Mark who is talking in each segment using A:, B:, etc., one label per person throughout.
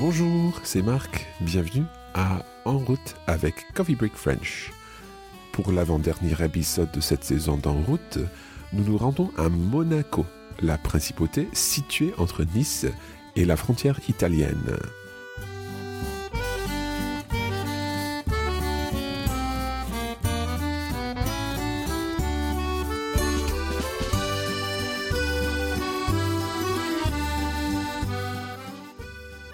A: Bonjour, c'est Marc, bienvenue à En route avec Coffee Break French. Pour l'avant-dernier épisode de cette saison d'En route, nous nous rendons à Monaco, la principauté située entre Nice et la frontière italienne.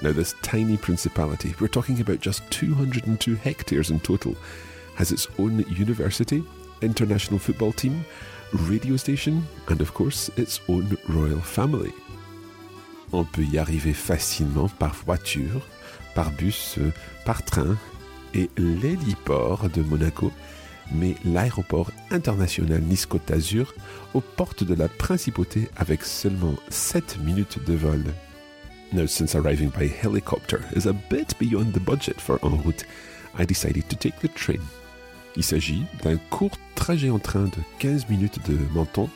A: Now, this tiny principality, we're talking about just 202 hectares in total, has its own university, international football team, radio station, and of course, its own royal family. On peut y arriver facilement par voiture, par bus, par train, et l'héliport de Monaco, mais l'aéroport international Nice-Côte d'Azur aux portes de la principauté avec seulement 7 minutes de vol. Now, since arriving by helicopter is a bit beyond the budget for en route, I decided to take the train. Il s'agit d'un court trajet en train de 15 minutes de Menton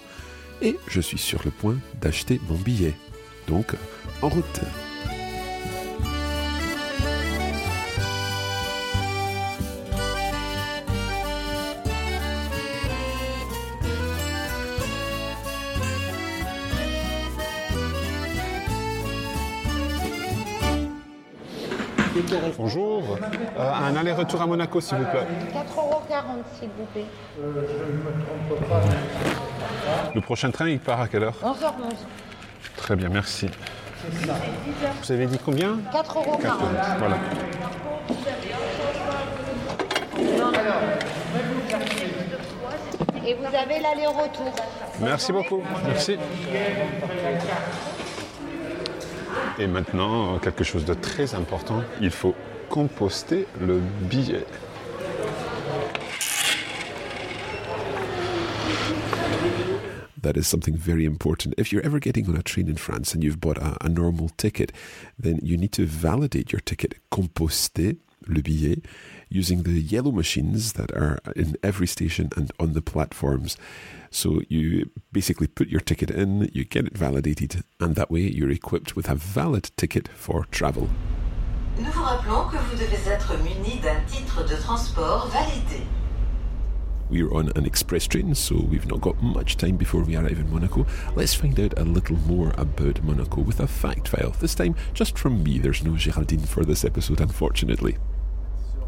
A: et je suis sur le point d'acheter mon billet. Donc, en route.
B: Bonjour, Euh, un aller-retour à Monaco s'il vous plaît.
C: 4,40€ s'il vous plaît.
B: Le prochain train il part à quelle heure
C: 11h11.
B: Très bien, merci. Vous avez dit combien
C: 4,40€.
B: Voilà.
C: Et vous avez l'aller-retour.
B: Merci beaucoup. Merci. Et maintenant, quelque chose de très important, il faut composter le billet.
A: That is something very important. If you're ever getting on a train in France and you've bought a, normal ticket, then you need to validate your ticket, composter le billet, using the yellow machines that are in every station and on the platforms. So you basically put your ticket in, you get it validated, and that way you're equipped with a valid ticket for travel.
D: Nous vous rappelons que vous devez être muni d'un titre de transport validé.
A: We're on an express train, so we've not got much time before we arrive in Monaco. Let's find out a little more about Monaco with a fact file. This time, just from me. There's no Géraldine for this episode, unfortunately.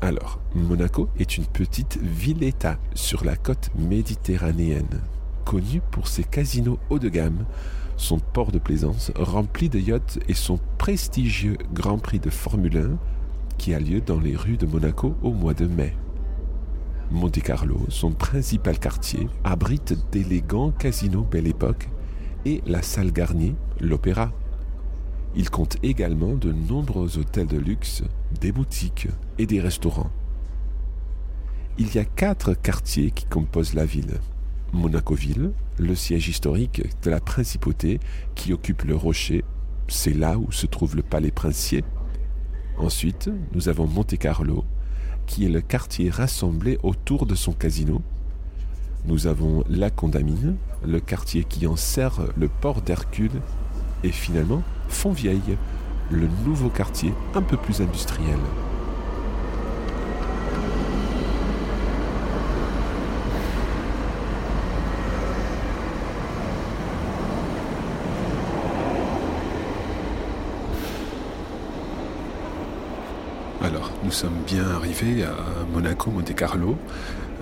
A: Alors, Monaco est une petite ville-État sur la côte méditerranéenne, connue pour ses casinos haut de gamme, son port de plaisance rempli de yachts et son prestigieux Grand Prix de Formule 1 qui a lieu dans les rues de Monaco au mois de mai. Monte Carlo, son principal quartier, abrite d'élégants casinos Belle Époque et la salle Garnier, l'Opéra. Il compte également de nombreux hôtels de luxe, des boutiques et des restaurants. Il y a quatre quartiers qui composent la ville. Monaco-Ville, le siège historique de la principauté qui occupe le rocher, c'est là où se trouve le palais princier. Ensuite, nous avons Monte Carlo, qui est le quartier rassemblé autour de son casino. Nous avons La Condamine, le quartier qui enserre le port d'Hercule. Et finalement, Fontvieille, le nouveau quartier un peu plus industriel. Alors, nous sommes bien arrivés à Monaco, Monte Carlo,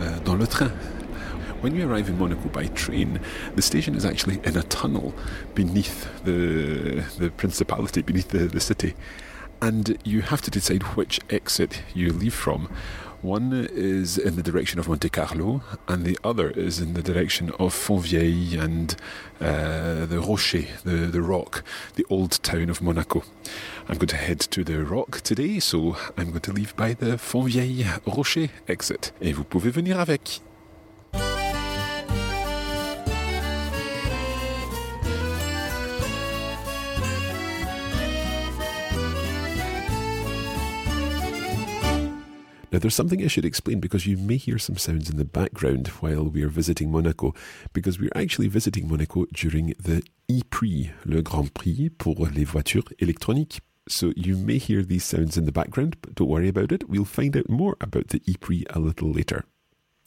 A: euh, dans le train. When you arrive in Monaco by train, the station is actually in a tunnel beneath the, the principality, beneath the, the city. And you have to decide which exit you leave from. One is in the direction of Monte Carlo, and the other is in the direction of Fontvieille and uh, the Rocher, the, the rock, the old town of Monaco. I'm going to head to the rock today, so I'm going to leave by the Fontvieille Rocher exit. Et vous pouvez venir avec. Now, there's something I should explain because you may hear some sounds in the background while we are visiting Monaco, because we're actually visiting Monaco during the E-Prix, le Grand Prix pour les voitures électroniques. So you may hear these sounds in the background, but don't worry about it. We'll find out more about the E-Prix a little later.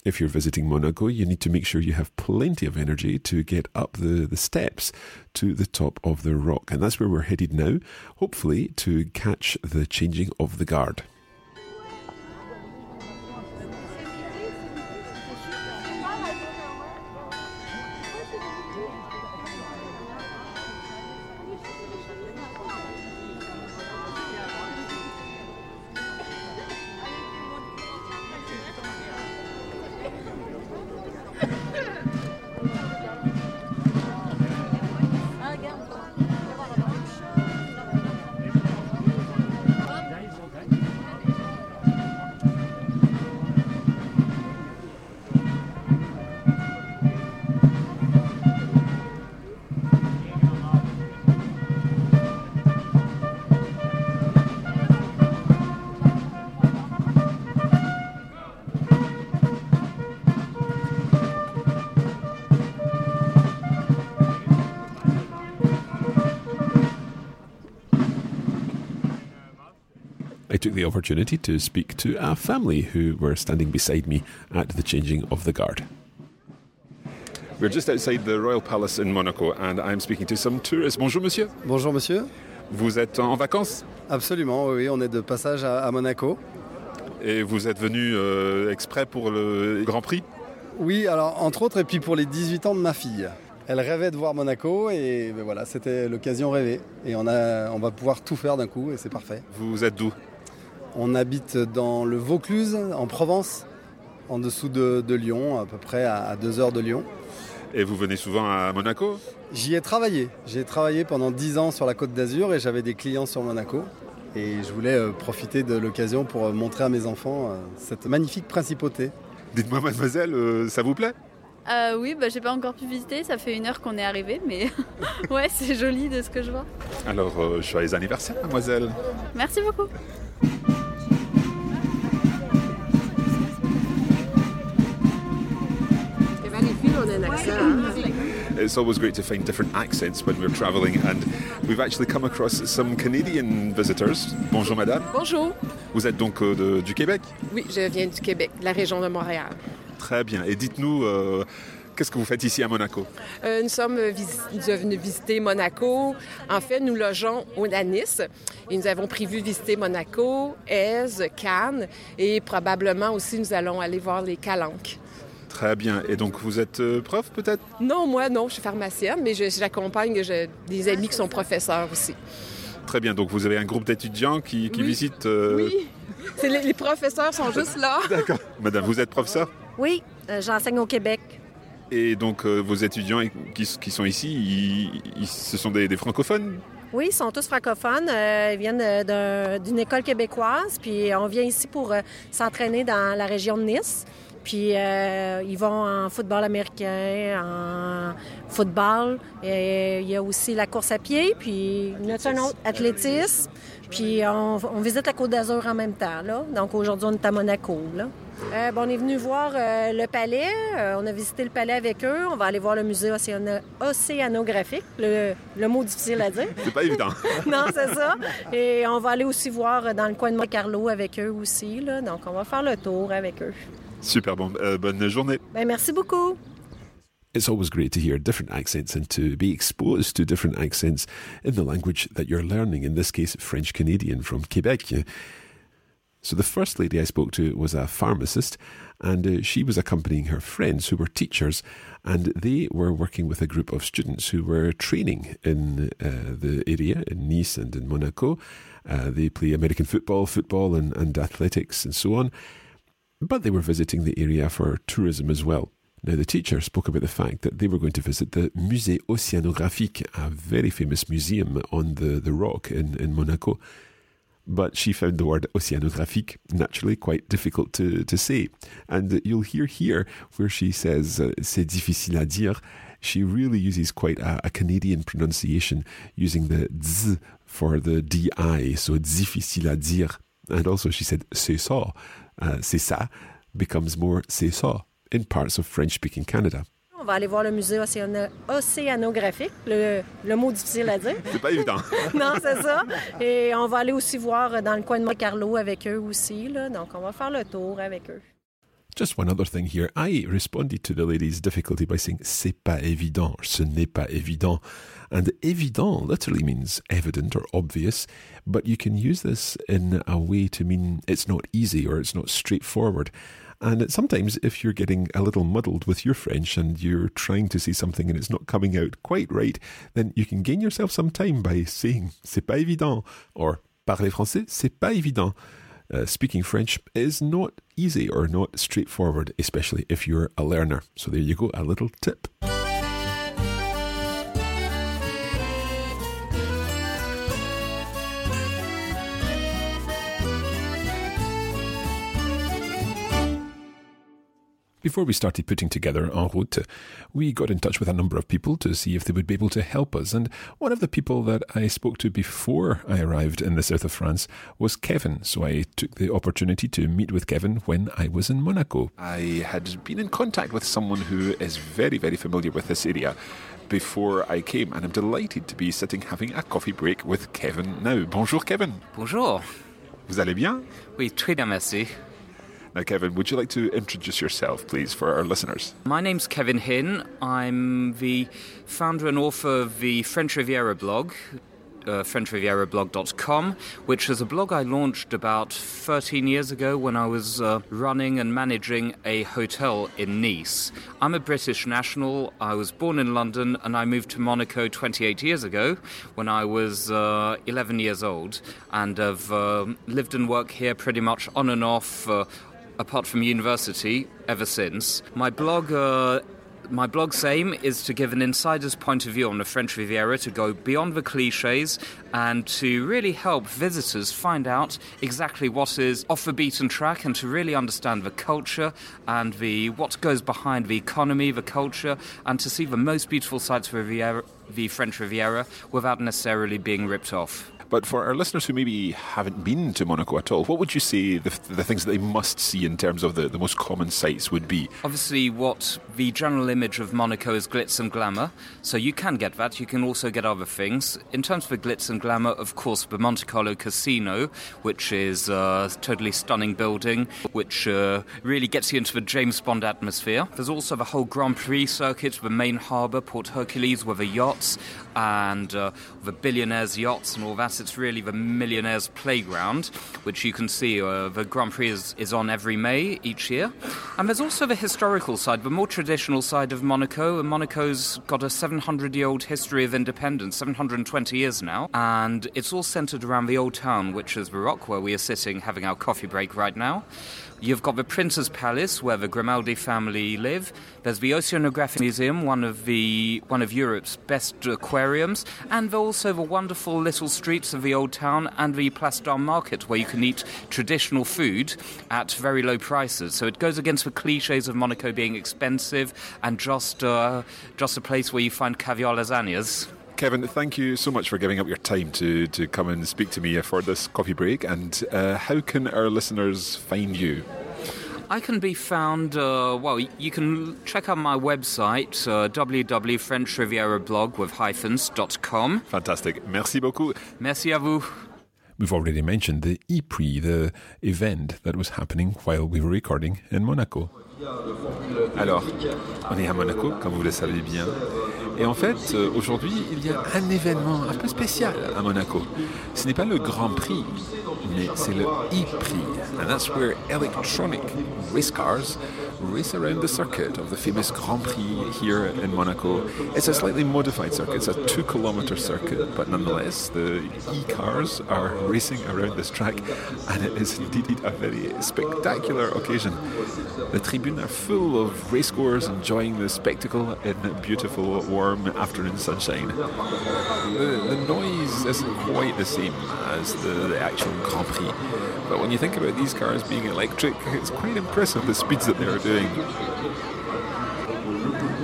A: If you're visiting Monaco, you need to make sure you have plenty of energy to get up the, the steps to the top of the rock. And that's where we're headed now, hopefully to catch the changing of the guard. The opportunity to speak to a family who were standing beside me at the changing of the guard.
B: We're just outside the Royal Palace in Monaco and I'm speaking to some tourists. Bonjour monsieur.
E: Bonjour monsieur.
B: Vous êtes en vacances?
E: Absolument, oui, on est de passage à, à Monaco.
B: et vous êtes venu euh, exprès pour le Grand Prix?
E: Oui, alors entre autres, et puis pour les 18 ans de ma fille. Elle rêvait de voir Monaco et ben voilà, c'était l'occasion rêvée. Et on, a, on va pouvoir tout faire d'un coup et c'est parfait.
B: Vous êtes d'où?
E: On habite dans le Vaucluse, en Provence, en dessous de, de Lyon, à peu près à, à deux heures de Lyon.
B: Et vous venez souvent à Monaco?
E: J'y ai travaillé. J'ai travaillé pendant 10 ans sur la côte d'Azur et j'avais des clients sur Monaco. Et je voulais euh, profiter de l'occasion pour euh, montrer à mes enfants euh, cette magnifique principauté.
B: Dites-moi mademoiselle, euh, ça vous plaît?
F: Euh, oui, bah, j'ai pas encore pu visiter, ça fait une heure qu'on est arrivé, mais ouais, c'est joli de ce que je vois.
B: Alors, euh, joyeux anniversaire mademoiselle
F: Merci beaucoup.
B: It's always great to find different accents when we're travelling, and we've actually come across some Canadian visitors. Bonjour madame.
G: Bonjour.
B: Vous êtes donc euh, de- du Québec?
G: Oui, je viens du Québec, de la région de Montréal.
B: Très bien. Et dites-nous, euh, qu'est-ce que vous faites ici à Monaco?
G: Euh, nous sommes venus visiter Monaco. En fait, nous logeons au à Nice et nous avons prévu visiter Monaco, Aise, Cannes et probablement aussi nous allons aller voir les Calanques.
B: Très bien. Et donc vous êtes euh, prof peut-être?
G: Non, moi non, je suis pharmacienne, mais je- j'accompagne des amis qui sont professeurs aussi.
B: Très bien. Donc vous avez un groupe d'étudiants qui, qui
G: Oui.
B: visitent. euh,
G: Oui, les, les professeurs sont juste là.
B: D'accord. Madame, vous êtes professeur?
H: Oui, euh, j'enseigne au Québec.
B: Et donc euh, vos étudiants qui, qui sont ici, ils- ils- ce sont des, des francophones?
H: Oui, ils sont tous francophones. euh, ils viennent d'un- d'une école québécoise. Puis on vient ici pour euh, s'entraîner dans la région de Nice. Puis euh, ils vont en football américain, en football. Et il y a aussi la course à pied. Puis athlétisme. Puis on, on visite la Côte d'Azur en même temps. Là. Donc aujourd'hui, on est à Monaco. Là. Euh, bon, on est venu voir euh, le palais. Euh, on a visité le palais avec eux. On va aller voir le musée océano- océanographique. Le, le mot difficile à dire.
B: C'est pas évident.
H: non, c'est ça. Et on va aller aussi voir dans le coin de Monte-Carlo avec eux aussi. Là. Donc, on va faire le tour avec eux.
B: Super bon. Euh, bonne journée.
H: Ben, merci beaucoup.
A: It's always great to hear different accents and to be exposed to different accents in the language that you're learning, in this case, French Canadian from Quebec. So, the first lady I spoke to was a pharmacist, and uh, she was accompanying her friends who were teachers, and they were working with a group of students who were training in uh, the area, in Nice and in Monaco. Uh, they play American football, football, and, and athletics, and so on. But they were visiting the area for tourism as well. Now, the teacher spoke about the fact that they were going to visit the Musée Océanographique, a very famous museum on the, the rock in, in Monaco. But she found the word oceanographique naturally quite difficult to, to say. And you'll hear here where she says, uh, c'est difficile à dire. She really uses quite a, a Canadian pronunciation using the z for the di, so difficile à dire. And also she said, c'est ça. Uh, c'est ça becomes more c'est ça in parts of French speaking Canada.
H: On va aller voir le musée océano- océanographique, le, le mot difficile à dire.
B: C'est pas évident.
H: non, c'est ça. Et on va aller aussi voir dans le coin de Monte-Carlo avec eux aussi. Là. Donc, on va faire le tour avec eux.
A: Just one other thing here. I responded to the lady's difficulty by saying c'est pas évident, ce n'est pas évident. And évident literally means evident or obvious, but you can use this in a way to mean it's not easy or it's not straightforward. And sometimes, if you're getting a little muddled with your French and you're trying to say something and it's not coming out quite right, then you can gain yourself some time by saying c'est pas évident or parler français, c'est pas évident. Uh, speaking French is not easy or not straightforward, especially if you're a learner. So there you go, a little tip. Before we started putting together En route, we got in touch with a number of people to see if they would be able to help us. And one of the people that I spoke to before I arrived in the south of France was Kevin. So I took the opportunity to meet with Kevin when I was in Monaco.
B: I had been in contact with someone who is very, very familiar with this area before I came, and I'm delighted to be sitting having a coffee break with Kevin now. Bonjour, Kevin.
I: Bonjour.
B: Vous allez bien?
I: Oui, très bien, merci.
B: Now, Kevin, would you like to introduce yourself, please, for our listeners?
I: My name's Kevin Hin. I'm the founder and author of the French Riviera blog, uh, FrenchRivierablog.com, which is a blog I launched about 13 years ago when I was uh, running and managing a hotel in Nice. I'm a British national. I was born in London and I moved to Monaco 28 years ago when I was uh, 11 years old and have uh, lived and worked here pretty much on and off. Apart from university ever since. My blog. Uh, my blog's aim is to give an insider's point of view on the French Riviera, to go beyond the cliches and to really help visitors find out exactly what is off the beaten track and to really understand the culture and the what goes behind the economy, the culture, and to see the most beautiful sides of Riviera, the French Riviera without necessarily being ripped off.
B: But for our listeners who maybe haven't been to Monaco at all, what would you say the, the things that they must see in terms of the, the most common sights would be?
I: Obviously, what the general image of Monaco is glitz and glamour, so you can get that. You can also get other things. In terms of the glitz and glamour, of course, the Monte Carlo Casino, which is a totally stunning building, which uh, really gets you into the James Bond atmosphere. There's also the whole Grand Prix circuit, the main harbour, Port Hercules, with the yachts and uh, the billionaires' yachts and all that. It's really the millionaires' playground, which you can see. Uh, the Grand Prix is, is on every May each year. And there's also the historical side, the more traditional side of Monaco. And Monaco's got a 700 year old history of independence, 720 years now. And it's all centered around the old town, which is Rock, where we are sitting having our coffee break right now. You've got the Prince's Palace, where the Grimaldi family live. There's the Oceanographic Museum, one of the one of Europe's best aquariums, and also the wonderful little streets of the old town and the Place d'Armes Market, where you can eat traditional food at very low prices. So it goes against the cliches of Monaco being expensive and just uh, just a place where you find caviar lasagnas.
B: Kevin, thank you so much for giving up your time to, to come and speak to me for this coffee break. And uh, how can our listeners find you?
I: I can be found, uh, well, you can check out my website, uh, www.frenchrivierablog with hyphens.com.
B: Fantastic. Merci beaucoup.
I: Merci à vous.
A: We've already mentioned the E-Prix, the event that was happening while we were recording in Monaco.
B: Alors, on est à Monaco, comme vous le savez bien. Et en fait, euh, aujourd'hui, il y a un événement un peu spécial à Monaco. Ce n'est pas le Grand Prix, mais c'est le E-Prix. And that's where electronic race cars race around the circuit of the famous Grand Prix here in Monaco. It's a slightly modified circuit. It's a two kilometre circuit, but nonetheless, the e-cars are racing around this track, and it is indeed a very spectacular occasion. The tribune are full of racegoers enjoying the spectacle in beautiful, warm afternoon sunshine. The, the noise isn't quite the same as the, the actual Grand Prix, but when you think about these cars being electric, it's quite impressive the speeds that they're doing.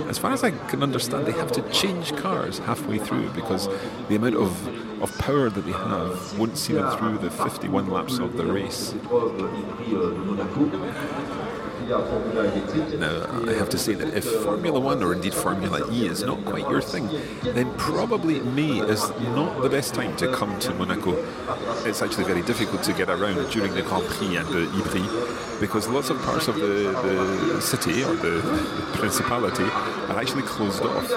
B: As far as I can understand, they have to change cars halfway through because the amount of, of power that they have won't see them through the 51 laps of the race. Now, I have to say that if Formula One or indeed Formula E is not quite your thing, then probably May is not the best time to come to Monaco. It's actually very difficult to get around during the Grand Prix and the E-Prix because lots of parts of the, the city or the principality are actually closed off.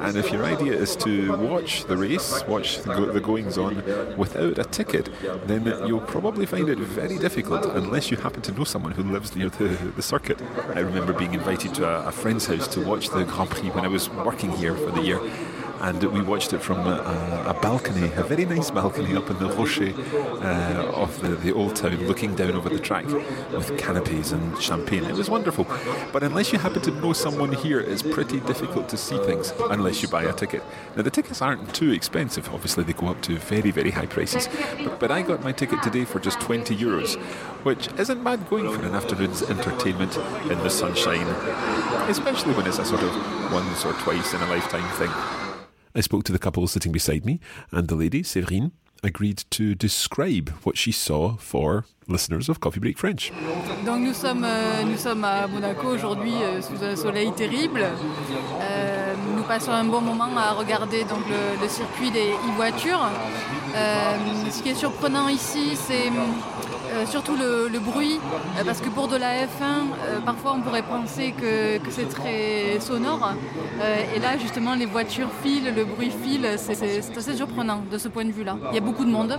B: And if your idea is to watch the race, watch the goings on without a ticket, then you'll probably find it very difficult unless you happen to know someone who lives near the, the circuit. I remember being invited to a, a friend's house to watch the Grand Prix when I was working here for the year. And we watched it from a, a balcony, a very nice balcony up in the Rocher uh, of the, the old town, looking down over the track with canopies and champagne. It was wonderful. But unless you happen to know someone here, it's pretty difficult to see things unless you buy a ticket. Now, the tickets aren't too expensive. Obviously, they go up to very, very high prices. But, but I got my ticket today for just 20 euros, which isn't bad going for an afternoon's entertainment in the sunshine, especially when it's a sort of once or twice in a lifetime thing.
A: I spoke to the couple sitting beside me, and the lady, Séverine, agreed to describe what she saw for listeners of Coffee Break French.
J: Donc nous sommes, euh, nous sommes à Monaco aujourd'hui euh, sous un soleil terrible. Euh, nous passons un bon moment à regarder donc, le, le circuit des e-voitures. Euh, ce qui est surprenant ici, c'est euh, surtout le, le bruit, euh, parce que pour de la F1, euh, parfois on pourrait penser que, que c'est très sonore. Et là, justement, les voitures filent, le bruit file, c'est- assez surprenant de ce point de vue-là. Il y a beaucoup de monde.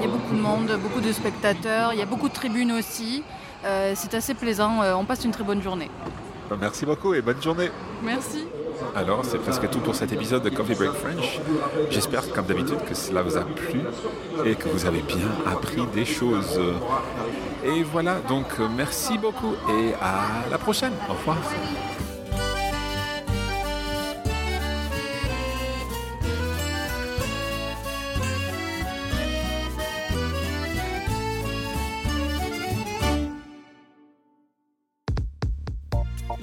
J: Il y a beaucoup de monde, beaucoup de spectateurs, il y a beaucoup de tribunes aussi. C'est assez plaisant, on passe une très bonne journée.
B: Merci beaucoup et bonne journée.
J: Merci.
B: Alors, c'est presque tout pour cet épisode de Coffee Break French. J'espère, comme d'habitude, que cela vous a plu et que vous avez bien appris des choses. Et voilà, donc merci beaucoup et à la prochaine. Au revoir.